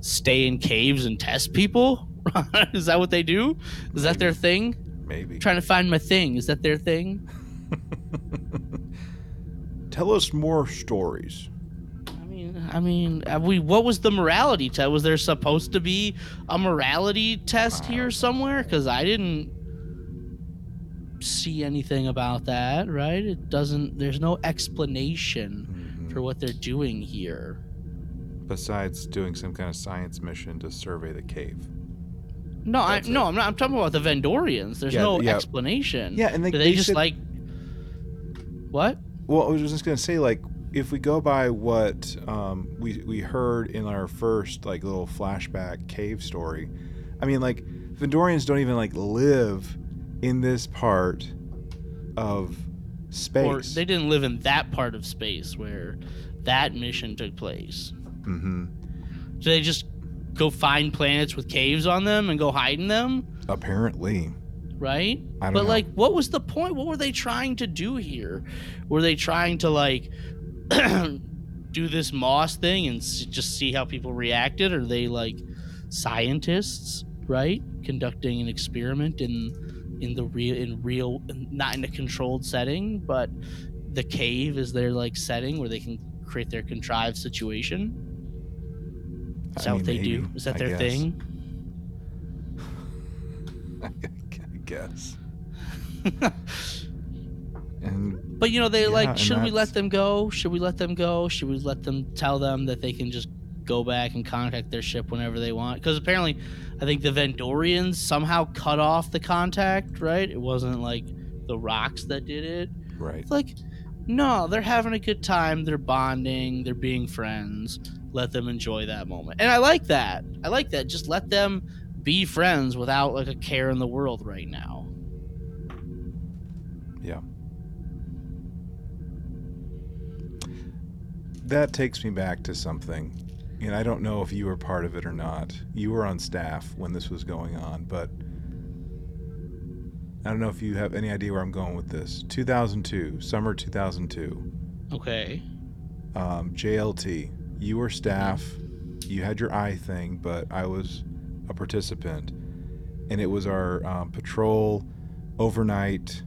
[SPEAKER 2] stay in caves and test people. Is that what they do? Is that their thing?
[SPEAKER 1] Maybe.
[SPEAKER 2] trying to find my thing. Is that their thing?
[SPEAKER 1] Tell us more stories.
[SPEAKER 2] I mean, I mean, uh, we. What was the morality test? Was there supposed to be a morality test here somewhere? Because I didn't see anything about that. Right? It doesn't. There's no explanation
[SPEAKER 1] Mhm.
[SPEAKER 2] For what they're doing here.
[SPEAKER 1] Besides doing some kind of science mission to survey the cave.
[SPEAKER 2] No, I no. I'm not. I'm talking about the Vendorians. There's
[SPEAKER 1] Yeah,
[SPEAKER 2] no
[SPEAKER 1] yeah.
[SPEAKER 2] explanation.
[SPEAKER 1] Yeah, and they,
[SPEAKER 2] Do they,
[SPEAKER 1] they
[SPEAKER 2] just
[SPEAKER 1] said-
[SPEAKER 2] like what?
[SPEAKER 1] Well, I was just gonna say, like, if we go by what um, we we heard in our first like little flashback cave story, I mean, like, Vendorians don't even like live in this part of space.
[SPEAKER 2] Or they didn't live in that part of space where that mission took place.
[SPEAKER 1] mm-hmm.
[SPEAKER 2] Do they just go find planets with caves on them and go hide in them?
[SPEAKER 1] Apparently,
[SPEAKER 2] Right? But
[SPEAKER 1] know.
[SPEAKER 2] like what was the point? What were they trying to do here? Were they trying to like do this moss thing and s- just see how people reacted? Are they like scientists, right? Conducting an experiment in in the real in real not in a controlled setting, but the cave is their like setting where they can create their contrived situation. Is
[SPEAKER 1] I
[SPEAKER 2] that
[SPEAKER 1] mean,
[SPEAKER 2] what they do? Is that
[SPEAKER 1] I
[SPEAKER 2] their
[SPEAKER 1] guess.
[SPEAKER 2] thing?
[SPEAKER 1] I guess. And
[SPEAKER 2] But you know, they
[SPEAKER 1] Yeah,
[SPEAKER 2] like, should we let them go? Should we let them go? Should we let them tell them that they can just go back and contact their ship whenever they want? Because apparently, I think the Vendorians somehow cut off the contact, right? It wasn't like the rocks that did it.
[SPEAKER 1] right,
[SPEAKER 2] It's like, no, they're having a good time. They're bonding. They're being friends. Let them enjoy that moment. And I like that. I like that. Just let them be friends without like a care in the world right now.
[SPEAKER 1] yeah. That takes me back to something, and I don't know if you were part of it or not. You were on staff when this was going on, but I don't know if you have any idea where I'm going with this. 2002, summer 2002.
[SPEAKER 2] Okay.
[SPEAKER 1] um, JLT. You were staff. You had your eye thing, but I was a participant, and it was our um, patrol overnight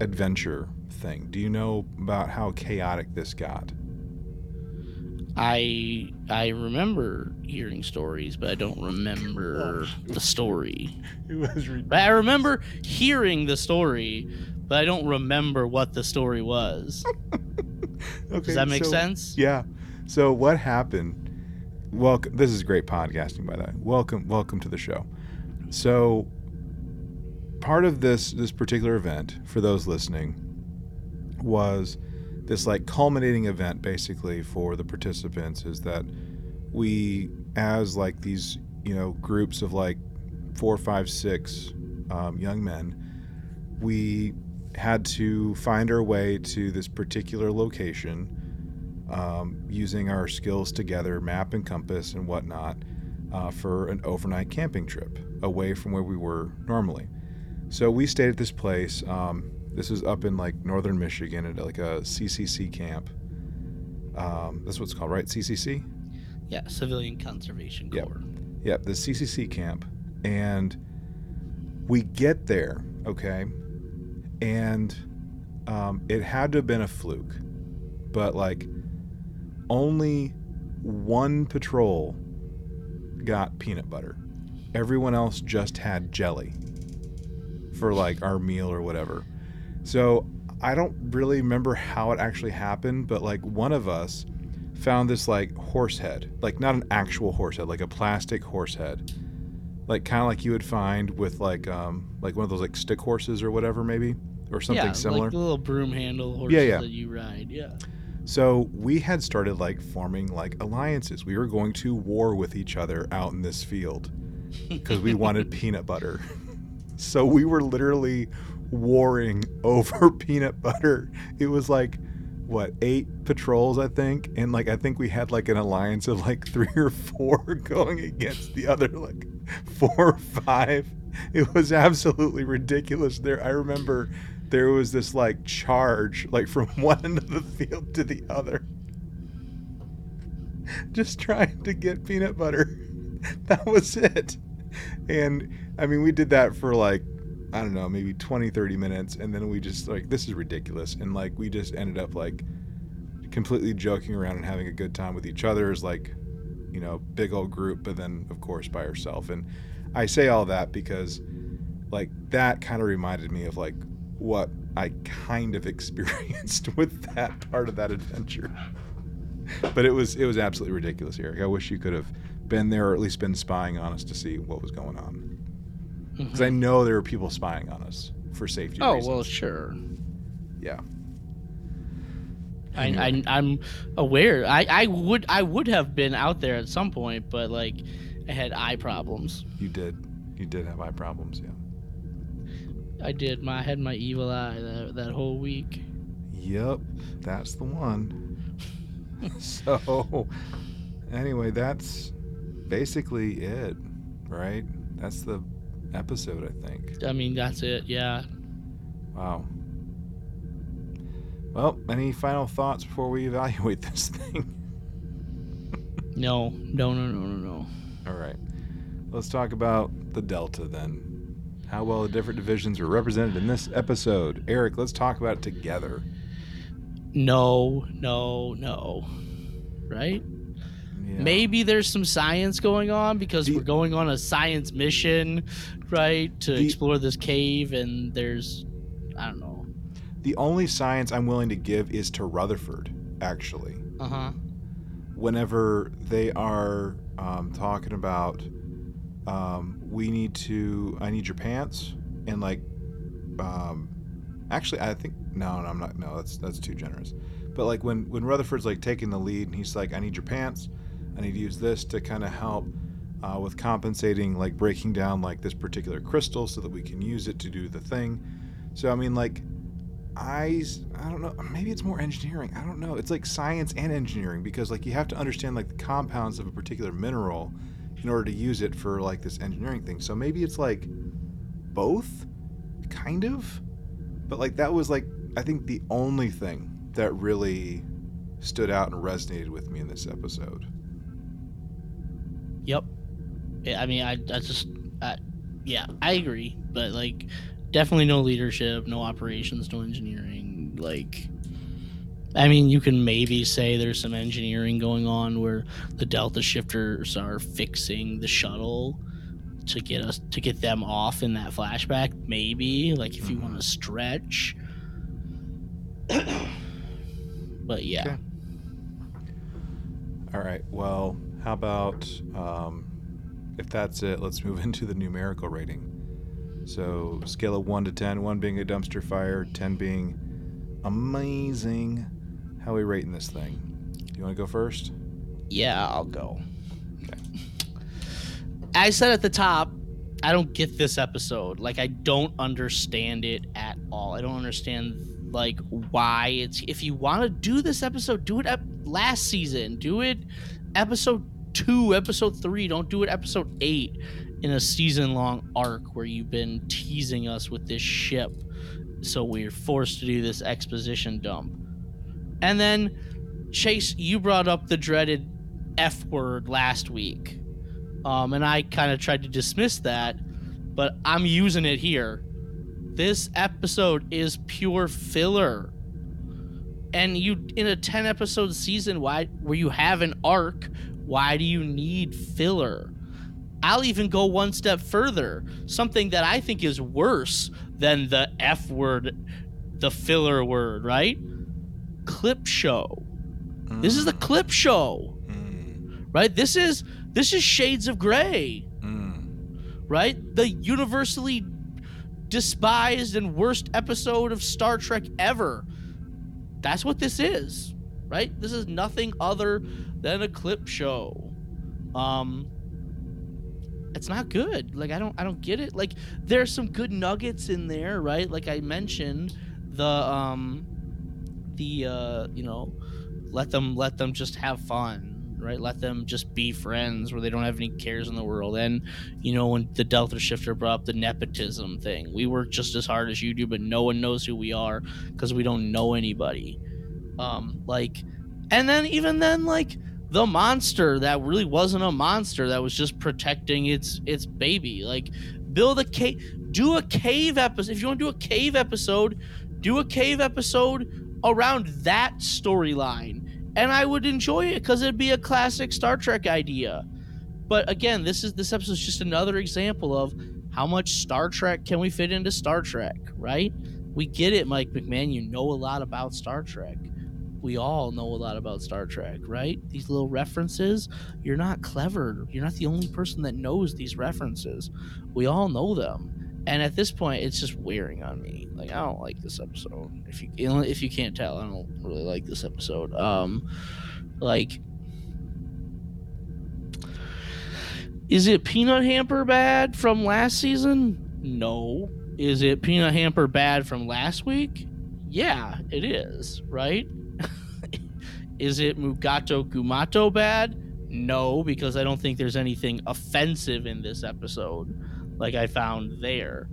[SPEAKER 1] adventure thing. Do you know about how chaotic this got?
[SPEAKER 2] I I remember hearing stories, but I don't remember the story.
[SPEAKER 1] It was
[SPEAKER 2] But I remember hearing the story, but I don't remember what the story was.
[SPEAKER 1] okay,
[SPEAKER 2] Does that make
[SPEAKER 1] so-
[SPEAKER 2] sense?
[SPEAKER 1] Yeah. So what happened? Welcome. This is great podcasting, by the way. Welcome, welcome to the show. So, part of this this particular event for those listening was this like culminating event, basically for the participants, is that we, as like these you know groups of like four, five, six um, young men, we had to find our way to this particular location um, using our skills together, map and compass and whatnot, uh, for an overnight camping trip away from where we were normally. So we stayed at this place. Um, this was up in like northern Michigan at like a CCC camp. Um, that's what it's called, right? CCC?
[SPEAKER 2] Yeah, Civilian Conservation
[SPEAKER 1] Yep.
[SPEAKER 2] Corps.
[SPEAKER 1] Yep, the CCC camp. And we get there, okay? And um, it had to have been a fluke. But like only one patrol got peanut butter. Everyone else just had jelly for like our meal or whatever. So I don't really remember how it actually happened, but like one of us found this like horse head, like not an actual horse head, like a plastic horse head, like kind of like you would find with like um like one of those like stick horses or whatever maybe or something
[SPEAKER 2] yeah,
[SPEAKER 1] similar.
[SPEAKER 2] like the little broom handle horses
[SPEAKER 1] Yeah, yeah.
[SPEAKER 2] that you ride. Yeah.
[SPEAKER 1] So we had started like forming like alliances. We were going to war with each other out in this field because we wanted peanut butter. So we were literally warring over peanut butter. It was like what eight patrols I think, and like I think we had like an alliance of like three or four going against the other like four or five. It was absolutely ridiculous. There, I remember there was this like charge like from one end of the field to the other just trying to get peanut butter that was it and i mean we did that for like i don't know maybe 20 30 minutes and then we just like this is ridiculous and like we just ended up like completely joking around and having a good time with each other as like you know big old group but then of course by herself. and i say all that because like that kind of reminded me of like what I kind of experienced with that part of that adventure. But it was it was absolutely ridiculous, Eric. I wish you could have been there or at least been spying on us to see what was going on. Because I know there were people spying on us for safety
[SPEAKER 2] Oh
[SPEAKER 1] reasons.
[SPEAKER 2] well, sure.
[SPEAKER 1] yeah.
[SPEAKER 2] I, I I'm aware. I I would I would have been out there at some point, but like I had eye problems.
[SPEAKER 1] You did. You did have eye problems, yeah.
[SPEAKER 2] I did. My I had my evil eye that, that whole week.
[SPEAKER 1] Yep, that's the one. so, anyway, that's basically it, right? That's the episode, I think.
[SPEAKER 2] I mean, that's it. Yeah.
[SPEAKER 1] Wow. Well, any final thoughts before we evaluate this thing?
[SPEAKER 2] No. No. No. No. No. No.
[SPEAKER 1] All right. Let's talk about the Delta then. How well the different divisions are represented in this episode. Eric, let's talk about it together.
[SPEAKER 2] No. No. No. Right.
[SPEAKER 1] Yeah.
[SPEAKER 2] Maybe there's some science going on because
[SPEAKER 1] The-
[SPEAKER 2] we're going on a science mission, right, to
[SPEAKER 1] The-
[SPEAKER 2] explore this cave, and there's, I don't know.
[SPEAKER 1] The only science I'm willing to give is to Rutherford, actually.
[SPEAKER 2] Uh huh.
[SPEAKER 1] whenever they are um, talking about um, we need to i need your pants and like um, actually i think no no i'm not no that's that's too generous but like when when rutherford's like taking the lead and he's like i need your pants i need to use this to kind of help uh, with compensating like breaking down like this particular crystal so that we can use it to do the thing so i mean like I I don't know. Maybe it's more engineering. I don't know. It's like science and engineering because like you have to understand like the compounds of a particular mineral in order to use it for like this engineering thing. So maybe it's like both, kind of. But like that was like I think the only thing that really stood out and resonated with me in this episode.
[SPEAKER 2] Yep. I mean, I, I just, I, yeah, I agree. But like, definitely no leadership, no operations, no engineering. Like, I mean, you can maybe say there's some engineering going on where the Delta shifters are fixing the shuttle to get us to get them off in that flashback. Maybe, like, if you mm-hmm. want to stretch. but yeah.
[SPEAKER 1] Okay. All right. Well, how about um, if that's it, let's move into the numerical rating. So, scale of 1 to 10, 1 being a dumpster fire, 10 being amazing. How are we rating this thing? You want to go first?
[SPEAKER 2] Yeah, I'll go.
[SPEAKER 1] Okay.
[SPEAKER 2] I said at the top, I don't get this episode. Like, I don't understand it at all. I don't understand like why it's. If you want to do this episode, do it up last season. Do it episode two, episode three. Don't do it episode eight in a season long arc where you've been teasing us with this ship. So we're forced to do this exposition dump. And then, Chase, you brought up the dreaded F word last week. Um, and I kind of tried to dismiss that, but I'm using it here. This episode is pure filler. And you, in a 10 episode season, why, where you have an arc, why do you need filler? I'll even go one step further. Something that I think is worse than the F word, the filler word, right? Clip show. Mm. This is the clip show. Mm. Right? This is this is Shades of Gray. Mm. Right? The universally despised and worst episode of Star Trek ever. That's what this is. Right? This is nothing other than a clip show. Um it's not good. Like I don't I don't get it. Like there's some good nuggets in there, right? Like I mentioned the um the uh you know let them let them just have fun right? Let them just be friends where they don't have any cares in the world. And you know when the delta shifter brought up the nepotism thing we work just as hard as you do but no one knows who we are because we don't know anybody. Um like and then even then like the monster that really wasn't a monster that was just protecting its its baby like build a cave do a cave episode if you want to do a cave episode do a cave episode around that storyline and i would enjoy it because it'd be a classic star trek idea but again this is this episode is just another example of how much star trek can we fit into star trek right we get it Mike McMahan you know a lot about star trek we all know a lot about Star Trek, right? These little references, you're not clever. You're not the only person that knows these references. We all know them. And at this point, it's just wearing on me. Like I don't like this episode. If you if you can't tell, I don't really like this episode. Um, like, is it Peanut Hamper bad from last season? No. Is it Peanut Hamper bad from last week? Yeah, it is. Right? Is it Mugato Gumato bad? No, because I don't think there's anything offensive in this episode like I found there.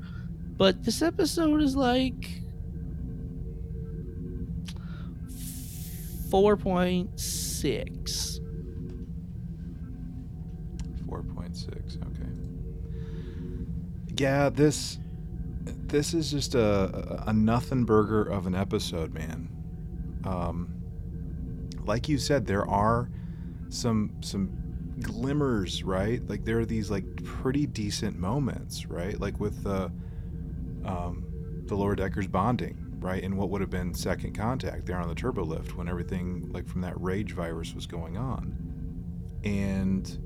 [SPEAKER 2] But this episode is like 4.6.
[SPEAKER 1] 4.6, okay. Yeah, this this is just a, a nothing burger of an episode, man. Um, like you said, there are some some glimmers, right? Like there are these like pretty decent moments, right? Like with the um, the lower deckers bonding, right? And what would have been second contact there on the turbo lift when everything like from that rage virus was going on, and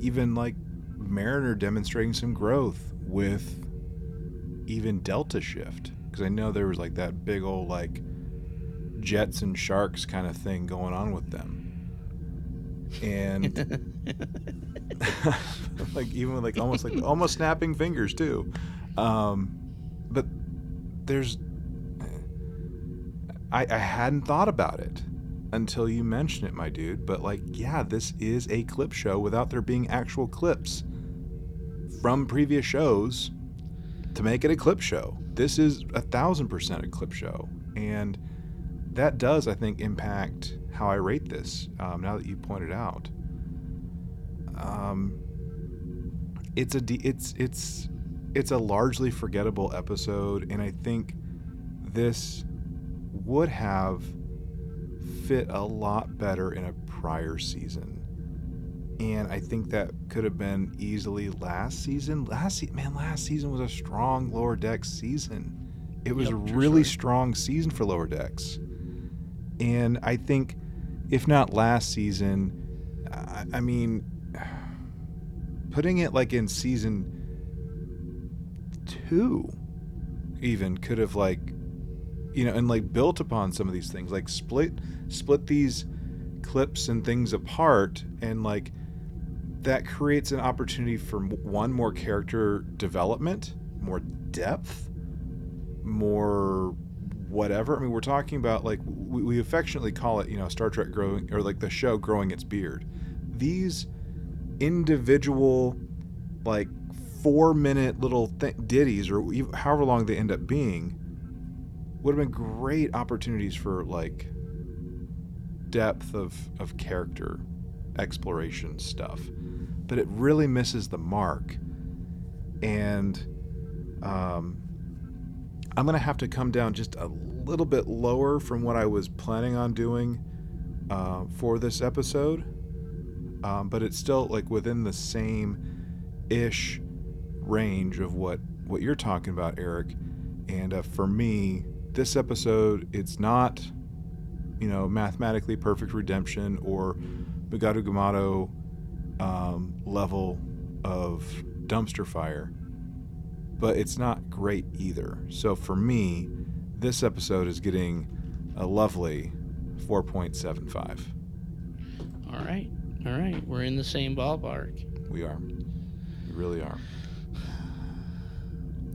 [SPEAKER 1] even like Mariner demonstrating some growth with even Delta shift because I know there was like that big old like jets and sharks kind of thing going on with them. And like even with like almost like almost snapping fingers too. Um, but there's I, I hadn't thought about it until you mentioned it, my dude. But like, yeah, this is a clip show without there being actual clips from previous shows to make it a clip show. This is a thousand percent a clip show. And that does, I think, impact how I rate this. Um, now that you pointed out, um, it's a it's it's it's a largely forgettable episode, and I think this would have fit a lot better in a prior season. And I think that could have been easily last season. Last se- man, last season was a strong lower deck season. It was yep, a really sure. strong season for lower decks. And I think, if not last season, I, I mean, putting it like in season two, even could have like, you know, and like built upon some of these things, like split split these clips and things apart, and like that creates an opportunity for one more character development, more depth, more whatever. I mean, we're talking about like we, we affectionately call it, you know, Star Trek growing or like the show growing its beard. these individual like four minute little th- ditties or ev- however long they end up being would have been great opportunities for like depth of of character exploration stuff but it really misses the mark and um, i'm gonna have to come down just a little bit lower from what i was planning on doing uh, for this episode. Um, but it's still like within the same ish range of what what you're talking about eric. And uh, for me this episode it's not you know mathematically perfect redemption or Bugado Gamato um, level of dumpster fire. But it's not great either so for me this episode is getting a lovely 4.75
[SPEAKER 2] All right. All right. We're in the same ballpark.
[SPEAKER 1] We are. We really are.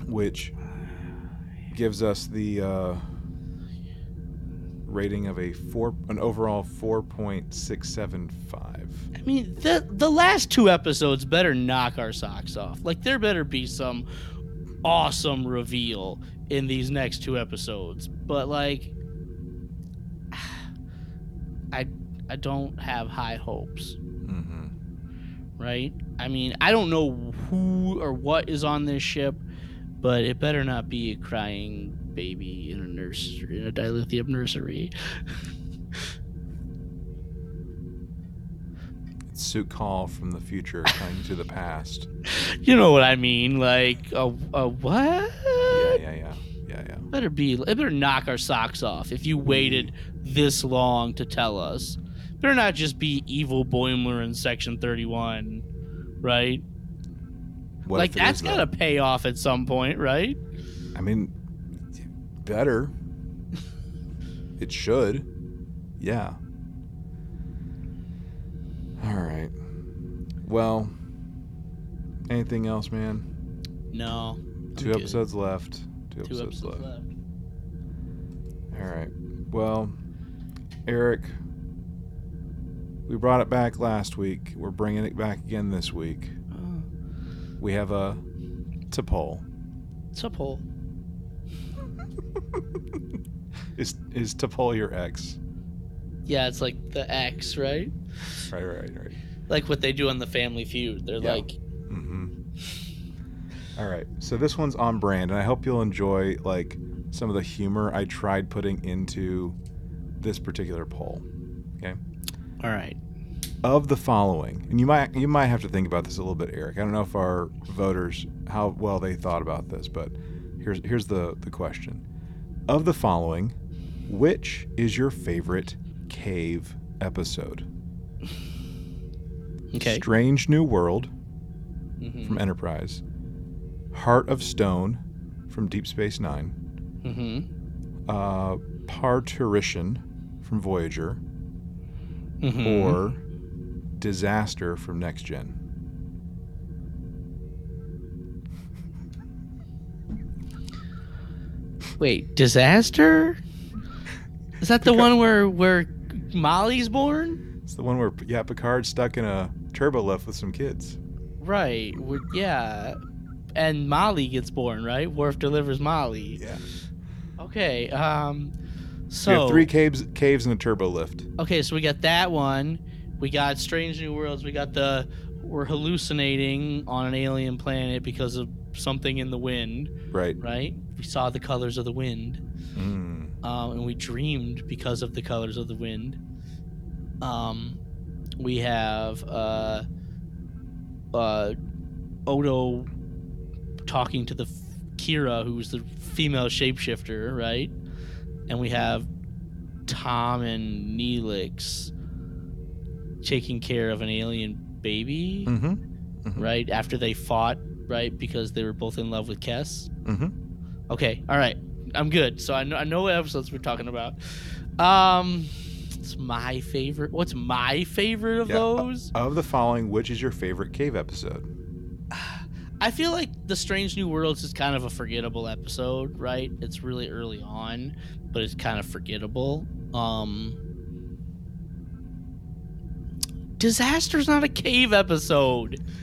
[SPEAKER 1] Which gives us the uh, rating of a four, an overall four point six seven five.
[SPEAKER 2] I mean, the the last two episodes better knock our socks off. Like there better be some awesome reveal in these next two episodes. But like I I don't have high hopes,
[SPEAKER 1] Mm-hmm.
[SPEAKER 2] right? I mean, I don't know who or what is on this ship, but it better not be a crying baby in a nurse in a dilithium nursery.
[SPEAKER 1] Su'Kal from the future coming to the past.
[SPEAKER 2] You know what I mean? Like a, a what?
[SPEAKER 1] Yeah, yeah, yeah, yeah, yeah.
[SPEAKER 2] better be it better knock our socks off if you waited this long to tell us better not just be evil boimler in section 31 right
[SPEAKER 1] What
[SPEAKER 2] like that's
[SPEAKER 1] is,
[SPEAKER 2] gotta pay off at some point right
[SPEAKER 1] I mean, better. it should. Yeah. All right. Well, anything else, man?
[SPEAKER 2] no
[SPEAKER 1] Two
[SPEAKER 2] good.
[SPEAKER 1] episodes left. Two,
[SPEAKER 2] two
[SPEAKER 1] episodes,
[SPEAKER 2] episodes
[SPEAKER 1] left.
[SPEAKER 2] left
[SPEAKER 1] All right. Well, Eric, we brought it back last week. We're bringing it back again this week.
[SPEAKER 2] oh,
[SPEAKER 1] We have a to poll.
[SPEAKER 2] a poll
[SPEAKER 1] is is T'Pol your ex?
[SPEAKER 2] Yeah it's like the x right
[SPEAKER 1] Right, right, right.
[SPEAKER 2] like what they do on the family feud they're
[SPEAKER 1] Yeah.
[SPEAKER 2] like
[SPEAKER 1] Mm-hmm. All right. So this one's on brand, and I hope you'll enjoy like some of the humor I tried putting into this particular poll. Okay.
[SPEAKER 2] all right
[SPEAKER 1] Of the following, and you might you might have to think about this a little bit, Eric. I don't know if our voters how well they thought about this, but here's here's the the question. Of the following, which is your favorite cave episode?
[SPEAKER 2] okay
[SPEAKER 1] Strange New World
[SPEAKER 2] mm-hmm.
[SPEAKER 1] from Enterprise, Heart of Stone from Deep Space Nine,
[SPEAKER 2] Mm-hmm.
[SPEAKER 1] uh, Parturition from Voyager,
[SPEAKER 2] Mm-hmm.
[SPEAKER 1] or Disaster from Next Gen.
[SPEAKER 2] Wait, disaster? Is that the one where where Molly's born?
[SPEAKER 1] It's the one where yeah Picard's stuck in a turbo lift with some kids.
[SPEAKER 2] Right. we yeah. And Molly gets born, right? Worf delivers Molly.
[SPEAKER 1] Yeah.
[SPEAKER 2] Okay. Um. So
[SPEAKER 1] we have three caves caves and a turbo lift.
[SPEAKER 2] Okay, so we got that one. We got Strange New Worlds. We got the we're hallucinating on an alien planet because of something in the wind,
[SPEAKER 1] Right.
[SPEAKER 2] right? We saw the colors of the wind.
[SPEAKER 1] Mm.
[SPEAKER 2] Um, and we dreamed because of the colors of the wind. Um, we have uh, uh, Odo talking to the f- Kira, who's the female shapeshifter, right? And we have Tom and Neelix taking care of an alien baby,
[SPEAKER 1] Mm-hmm. Mhm.
[SPEAKER 2] right? After they fought, right? Because they were both in love with Kes.
[SPEAKER 1] Mm-hmm.
[SPEAKER 2] Okay, all right. I'm good. So I know I know what episodes we're talking about. Um it's my favorite. What's my favorite of
[SPEAKER 1] Yeah, uh,
[SPEAKER 2] those?
[SPEAKER 1] Of the following, which is your favorite cave episode?
[SPEAKER 2] I feel like The Strange New Worlds is kind of a forgettable episode, right? It's really early on, but it's kind of forgettable. Um Disaster's not a cave episode.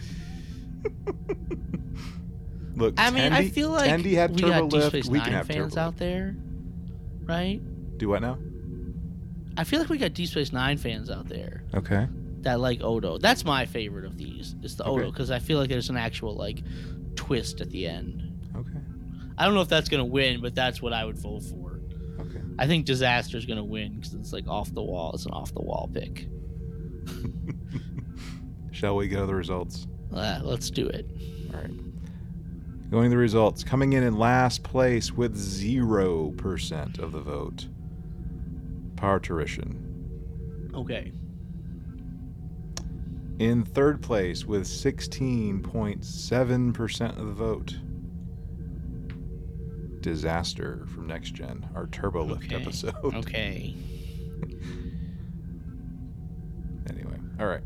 [SPEAKER 1] Look,
[SPEAKER 2] I mean, I feel like
[SPEAKER 1] had
[SPEAKER 2] we
[SPEAKER 1] turbo
[SPEAKER 2] got Deep
[SPEAKER 1] lift.
[SPEAKER 2] Space
[SPEAKER 1] we
[SPEAKER 2] Nine
[SPEAKER 1] can have
[SPEAKER 2] fans
[SPEAKER 1] turbo
[SPEAKER 2] out
[SPEAKER 1] lift.
[SPEAKER 2] there, right?
[SPEAKER 1] Do what now?
[SPEAKER 2] I feel like we got Deep Space Nine fans out there
[SPEAKER 1] Okay.
[SPEAKER 2] that like Odo. That's my favorite of these. Is the
[SPEAKER 1] Okay.
[SPEAKER 2] Odo because I feel like there's an actual like twist at the end.
[SPEAKER 1] Okay.
[SPEAKER 2] I don't know if that's gonna win, but that's what I would vote for.
[SPEAKER 1] Okay.
[SPEAKER 2] I think Disaster's gonna win because it's like off the wall. It's an off the wall pick.
[SPEAKER 1] Shall we go to the results?
[SPEAKER 2] Uh, let's do it.
[SPEAKER 1] All right. Going to the results. Coming in in last place with 0% of the vote. Parturition.
[SPEAKER 2] Okay.
[SPEAKER 1] In third place with 16.7% of the vote. Disaster from Next Gen, our Turbo Lift
[SPEAKER 2] Okay.
[SPEAKER 1] episode.
[SPEAKER 2] Okay.
[SPEAKER 1] Anyway, all right.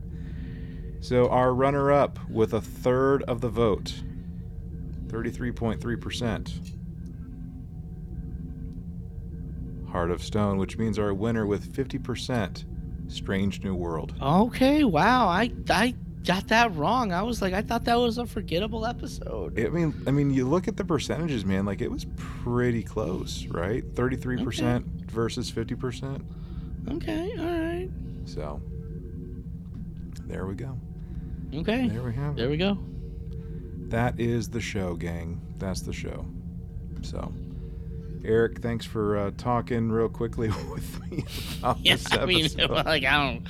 [SPEAKER 1] So our runner up with a third of the vote, 33.3%. Heart of Stone, which means our winner with 50%, Strange New World.
[SPEAKER 2] Okay. Wow. I I got that wrong. I was like, I thought that was a forgettable episode.
[SPEAKER 1] I mean, I mean, you look at the percentages, man. Like it was pretty close, right? 33% versus 50%.
[SPEAKER 2] Okay. All right.
[SPEAKER 1] So there we go.
[SPEAKER 2] Okay.
[SPEAKER 1] There we have it.
[SPEAKER 2] There we go.
[SPEAKER 1] That is the show, gang. That's the show. So, Eric, thanks for uh, talking real quickly with me about
[SPEAKER 2] Yeah.
[SPEAKER 1] this
[SPEAKER 2] I mean, like I don't.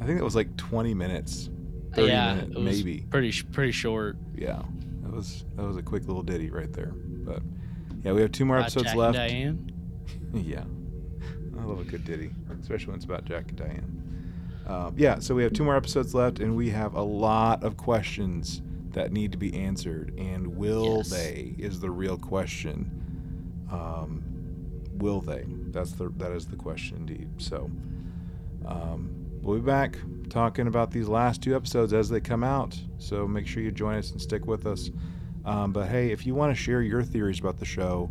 [SPEAKER 1] I think it was like 20 minutes, 30
[SPEAKER 2] yeah.
[SPEAKER 1] minutes, maybe.
[SPEAKER 2] Pretty pretty short.
[SPEAKER 1] Yeah, that was that was a quick little ditty right there. But yeah, we have two more
[SPEAKER 2] About
[SPEAKER 1] episodes
[SPEAKER 2] Jack and
[SPEAKER 1] left.
[SPEAKER 2] Diane.
[SPEAKER 1] yeah, I love a good ditty, especially when it's about Jack and Diane. Um, yeah, so we have two more episodes left, and we have a lot of questions that need to be answered. And will
[SPEAKER 2] Yes.
[SPEAKER 1] they is the real question. Um, will they? That's the that is the question indeed. So um, we'll be back talking about these last two episodes as they come out. So make sure you join us and stick with us. Um, but hey, if you want to share your theories about the show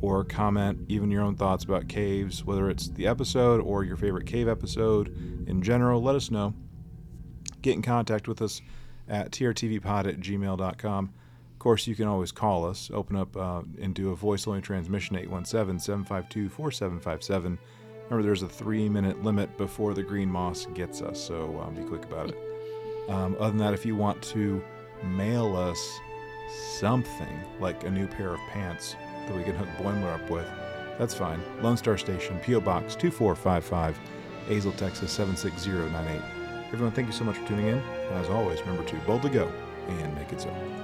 [SPEAKER 1] or comment even your own thoughts about caves, whether it's the episode or your favorite cave episode in general, let us know. Get in contact with us at trtvpod at gmail.com. Of course, you can always call us, open up uh, and do a voice only transmission 817 752 4757. Remember, there's a three minute limit before the green moss gets us, so um, be quick about it. Um, other than that, if you want to mail us something like a new pair of pants that we can hook Boimler up with, that's fine. Lone Star Station, P.O. Box 2455, Azle, Texas 76098. Everyone, thank you so much for tuning in. As always, remember to boldly go and make it so.